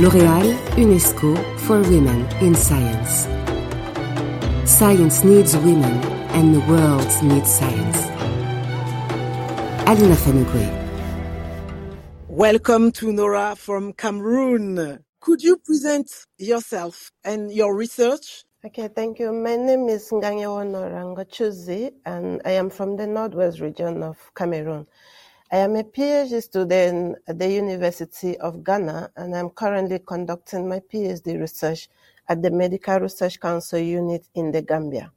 L'Oréal, UNESCO for Women in Science. Science needs women and the world needs science. Aline Afanoukoé. Welcome to Nora from Cameroon. Could you present yourself and your research? Okay, thank you. My name is Nganyewo Norangochuzi, and I am from the Northwest region of Cameroon. I am a PhD student at the University of Ghana, and I'm currently conducting my PhD research at the Medical Research Council unit in the Gambia.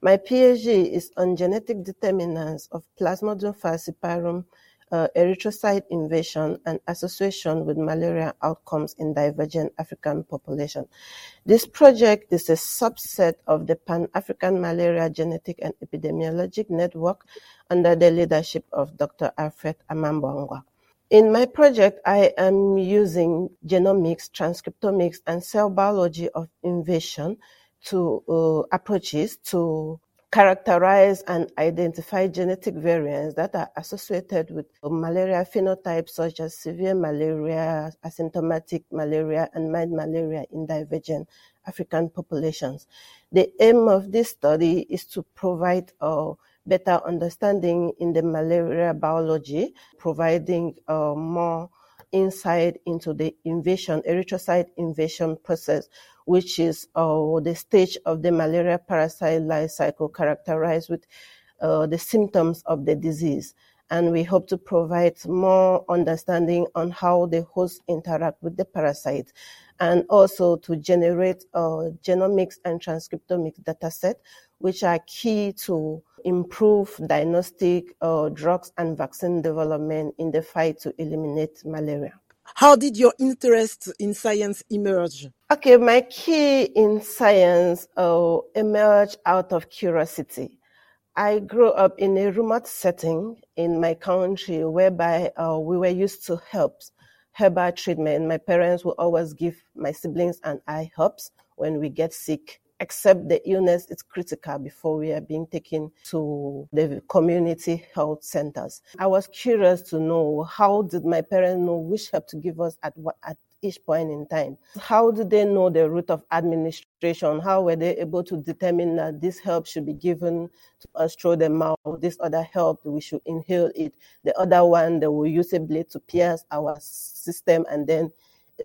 My PhD is on genetic determinants of Plasmodium falciparum erythrocyte invasion and association with malaria outcomes in divergent African population. This project is a subset of the Pan-African Malaria Genetic and Epidemiologic Network under the leadership of Dr. Alfred Amambua-Ngwa. In my project, I am using genomics, transcriptomics, and cell biology of invasion to uh, approaches to characterize and identify genetic variants that are associated with malaria phenotypes such as severe malaria, asymptomatic malaria, and mild malaria in divergent African populations. The aim of this study is to provide a better understanding in the malaria biology, providing more insight into the invasion, erythrocyte invasion process, which is uh, the stage of the malaria parasite life cycle characterized with uh, the symptoms of the disease. And we hope to provide more understanding on how the host interact with the parasite and also to generate a genomics and transcriptomics dataset, which are key to improve diagnostic uh, drugs and vaccine development in the fight to eliminate malaria. How did your interest in science emerge? Okay, my key in science uh, emerged out of curiosity. I grew up in a remote setting in my country whereby uh, we were used to herbs, herbal treatment. My parents would always give my siblings and I herbs when we get sick except the illness is critical before we are being taken to the community health centers. I was curious to know how did my parents know which help to give us at what at each point in time. How did they know the route of administration? How were they able to determine that this help should be given to us through the mouth? This other help, we should inhale it. The other one, they will use a blade to pierce our system and then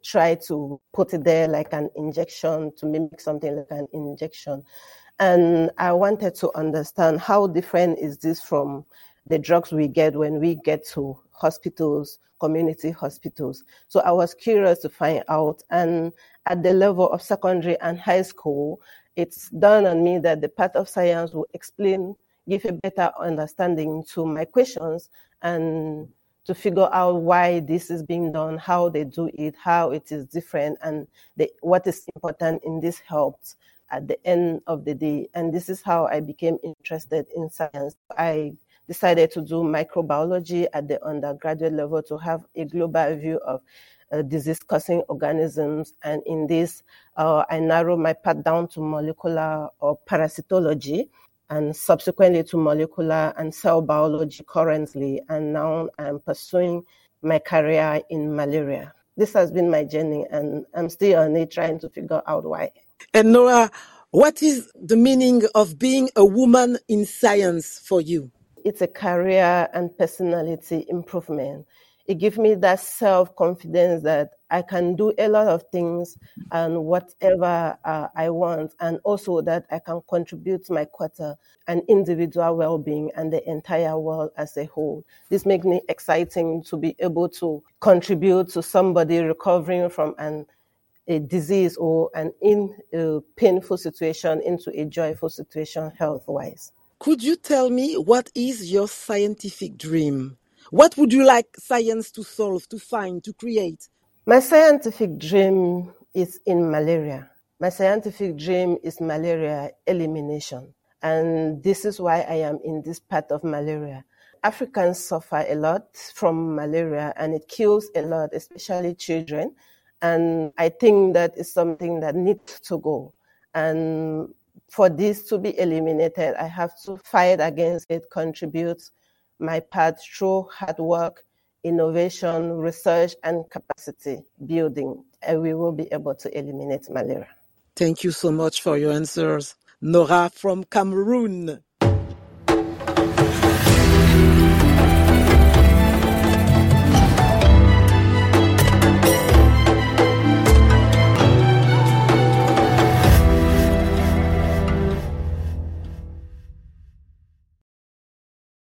try to put it there like an injection to mimic something like an injection. And I wanted to understand how different is this from the drugs we get when we get to hospitals, community hospitals. So I was curious to find out. And at the level of secondary and high school, it's dawned on me that the path of science will explain, give a better understanding to my questions and to figure out why this is being done, how they do it, how it is different, and the, what is important in this helps at the end of the day. And this is how I became interested in science. I decided to do microbiology at the undergraduate level to have a global view of uh, disease causing organisms. And in this, uh, I narrowed my path down to molecular or parasitology and subsequently to molecular and cell biology currently. And now I'm pursuing my career in malaria. This has been my journey, and I'm still on it trying to figure out why. And Nora, what is the meaning of being a woman in science for you? It's a career and personality improvement it gives me that self confidence that I can do a lot of things and whatever uh, I want, and also that I can contribute my quota and individual well being and the entire world as a whole. This makes me exciting to be able to contribute to somebody recovering from an a disease or an in a painful situation into a joyful situation health wise. Could you tell me what is your scientific dream? What would you like science to solve, to find, to create? My scientific dream is in malaria. My scientific dream is malaria elimination. And this is why I am in this part of malaria. Africans suffer a lot from malaria and it kills a lot, especially children. And I think that is something that needs to go. And for this to be eliminated, I have to fight against it, contribute my path through hard work, innovation, research, and capacity building. and we will be able to eliminate malaria. Thank you so much for your answers. Nora from Cameroon.